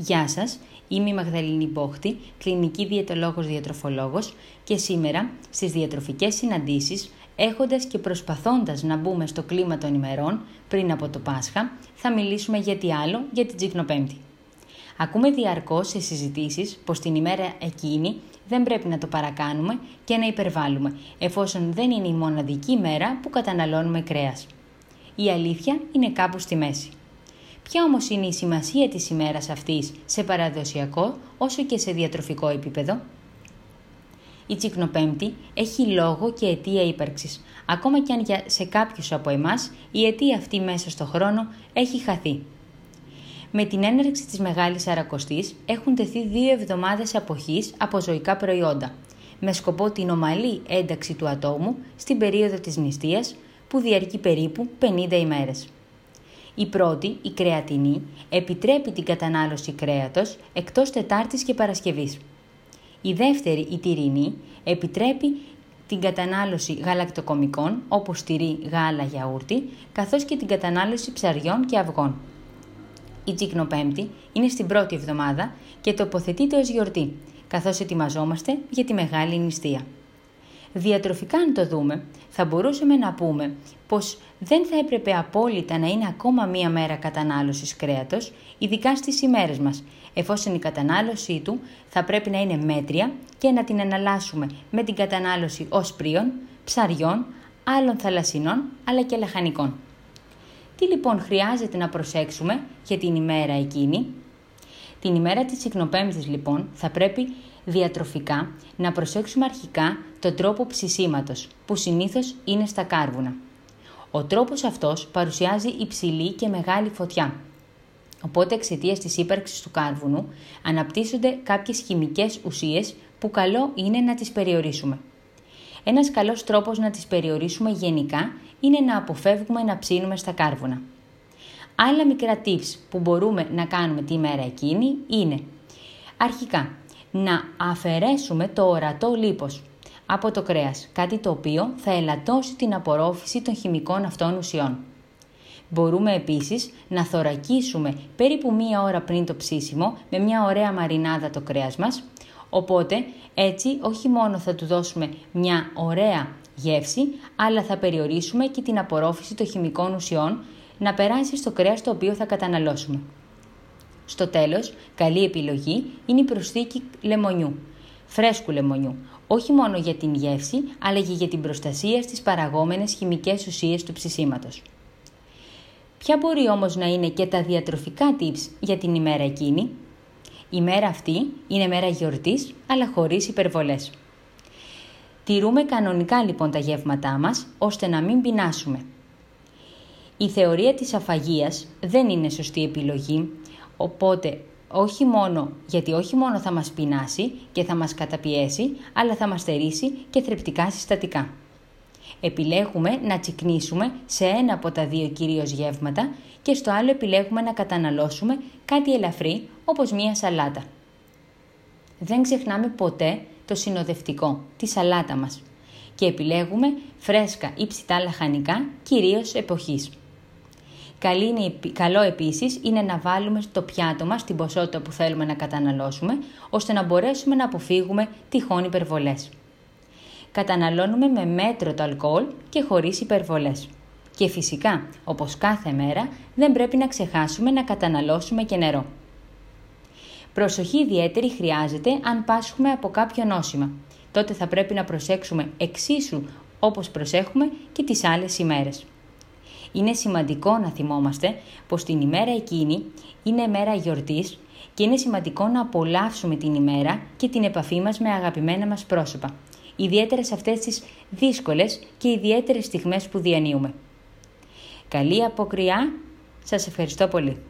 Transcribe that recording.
Γεια σας, είμαι η Μαγδαληνή Μπόχτη, κλινική διαιτολόγος διατροφολόγος και σήμερα στις διατροφικές συναντήσεις, έχοντας και προσπαθώντας να μπούμε στο κλίμα των ημερών πριν από το Πάσχα, θα μιλήσουμε για τι άλλο για την Τσικνοπέμπτη. Ακούμε διαρκώς σε συζητήσεις πως την ημέρα εκείνη δεν πρέπει να το παρακάνουμε και να υπερβάλλουμε, εφόσον δεν είναι η μοναδική ημέρα που καταναλώνουμε κρέας. Η αλήθεια είναι κάπου στη μέση. Ποια όμως είναι η σημασία της ημέρας αυτής σε παραδοσιακό όσο και σε διατροφικό επίπεδο; Η Τσικνοπέμπτη έχει λόγο και αιτία ύπαρξης, ακόμα και αν σε κάποιους από εμάς η αιτία αυτή μέσα στο χρόνο έχει χαθεί. Με την έναρξη της Μεγάλης Αρακοστής έχουν τεθεί δύο εβδομάδες αποχής από ζωικά προϊόντα, με σκοπό την ομαλή ένταξη του ατόμου στην περίοδο της νηστείας που διαρκεί περίπου 50 ημέρες. Η πρώτη, η κρεατινή, επιτρέπει την κατανάλωση κρέατος εκτός Τετάρτης και Παρασκευής. Η δεύτερη, η τυρινή, επιτρέπει την κατανάλωση γαλακτοκομικών όπως τυρί, γάλα, γιαούρτι, καθώς και την κατανάλωση ψαριών και αυγών. Η Τσικνοπέμπτη είναι στην πρώτη εβδομάδα και τοποθετείται ως γιορτή, καθώς ετοιμαζόμαστε για τη Μεγάλη Νηστεία. Διατροφικά αν το δούμε, θα μπορούσαμε να πούμε πως δεν θα έπρεπε απόλυτα να είναι ακόμα μία μέρα κατανάλωσης κρέατος, ειδικά στις ημέρες μας, εφόσον η κατανάλωσή του θα πρέπει να είναι μέτρια και να την εναλλάσσουμε με την κατανάλωση οσπρίων, ψαριών, άλλων θαλασσινών αλλά και λαχανικών. Τι λοιπόν χρειάζεται να προσέξουμε για την ημέρα εκείνη; Την ημέρα της Συγνοπέμπτης λοιπόν θα πρέπει διατροφικά να προσέξουμε αρχικά τον τρόπο ψησίματος, που συνήθως είναι στα κάρβουνα. Ο τρόπος αυτός παρουσιάζει υψηλή και μεγάλη φωτιά. Οπότε εξαιτίας της ύπαρξης του κάρβουνου αναπτύσσονται κάποιες χημικές ουσίες που καλό είναι να τις περιορίσουμε. Ένας καλός τρόπος να τις περιορίσουμε γενικά είναι να αποφεύγουμε να ψήνουμε στα κάρβουνα. Άλλα μικρά tips που μπορούμε να κάνουμε τη μέρα εκείνη είναι αρχικά να αφαιρέσουμε το ορατό λίπος από το κρέας, κάτι το οποίο θα ελαττώσει την απορρόφηση των χημικών αυτών ουσιών. Μπορούμε επίσης να θωρακίσουμε περίπου μία ώρα πριν το ψήσιμο με μια ωραία μαρινάδα το κρέας μας, οπότε έτσι όχι μόνο θα του δώσουμε μια ωραία γεύση, αλλά θα περιορίσουμε και την απορρόφηση των χημικών ουσιών να περάσει στο κρέας το οποίο θα καταναλώσουμε. Στο τέλος, καλή επιλογή είναι η προσθήκη λεμονιού, φρέσκου λεμονιού, όχι μόνο για την γεύση, αλλά και για την προστασία στις παραγόμενες χημικές ουσίες του ψησίματος. Ποια μπορεί όμως να είναι και τα διατροφικά tips για την ημέρα εκείνη; Η μέρα αυτή είναι μέρα γιορτής, αλλά χωρίς υπερβολές. Τηρούμε κανονικά λοιπόν τα γεύματά μας, ώστε να μην πεινάσουμε. Η θεωρία της αφαγίας δεν είναι σωστή επιλογή, οπότε όχι μόνο, γιατί όχι μόνο θα μας πεινάσει και θα μας καταπιέσει, αλλά θα μας στερήσει και θρεπτικά συστατικά. Επιλέγουμε να τσικνίσουμε σε ένα από τα δύο κυρίως γεύματα και στο άλλο επιλέγουμε να καταναλώσουμε κάτι ελαφρύ όπως μία σαλάτα. Δεν ξεχνάμε ποτέ το συνοδευτικό, τη σαλάτα μας και επιλέγουμε φρέσκα ή ψητά λαχανικά, κυρίως εποχής. Καλό επίσης είναι να βάλουμε στο πιάτο μας την ποσότητα που θέλουμε να καταναλώσουμε, ώστε να μπορέσουμε να αποφύγουμε τυχόν υπερβολές. Καταναλώνουμε με μέτρο το αλκοόλ και χωρίς υπερβολές. Και φυσικά, όπως κάθε μέρα, δεν πρέπει να ξεχάσουμε να καταναλώσουμε και νερό. Προσοχή ιδιαίτερη χρειάζεται αν πάσχουμε από κάποιο νόσημα. Τότε θα πρέπει να προσέξουμε εξίσου όπως προσέχουμε και τις άλλες ημέρες. Είναι σημαντικό να θυμόμαστε πως την ημέρα εκείνη είναι μέρα γιορτής και είναι σημαντικό να απολαύσουμε την ημέρα και την επαφή μας με αγαπημένα μας πρόσωπα, ιδιαίτερα σε αυτές τις δύσκολες και ιδιαίτερες στιγμές που διανύουμε. Καλή αποκριά, σας ευχαριστώ πολύ.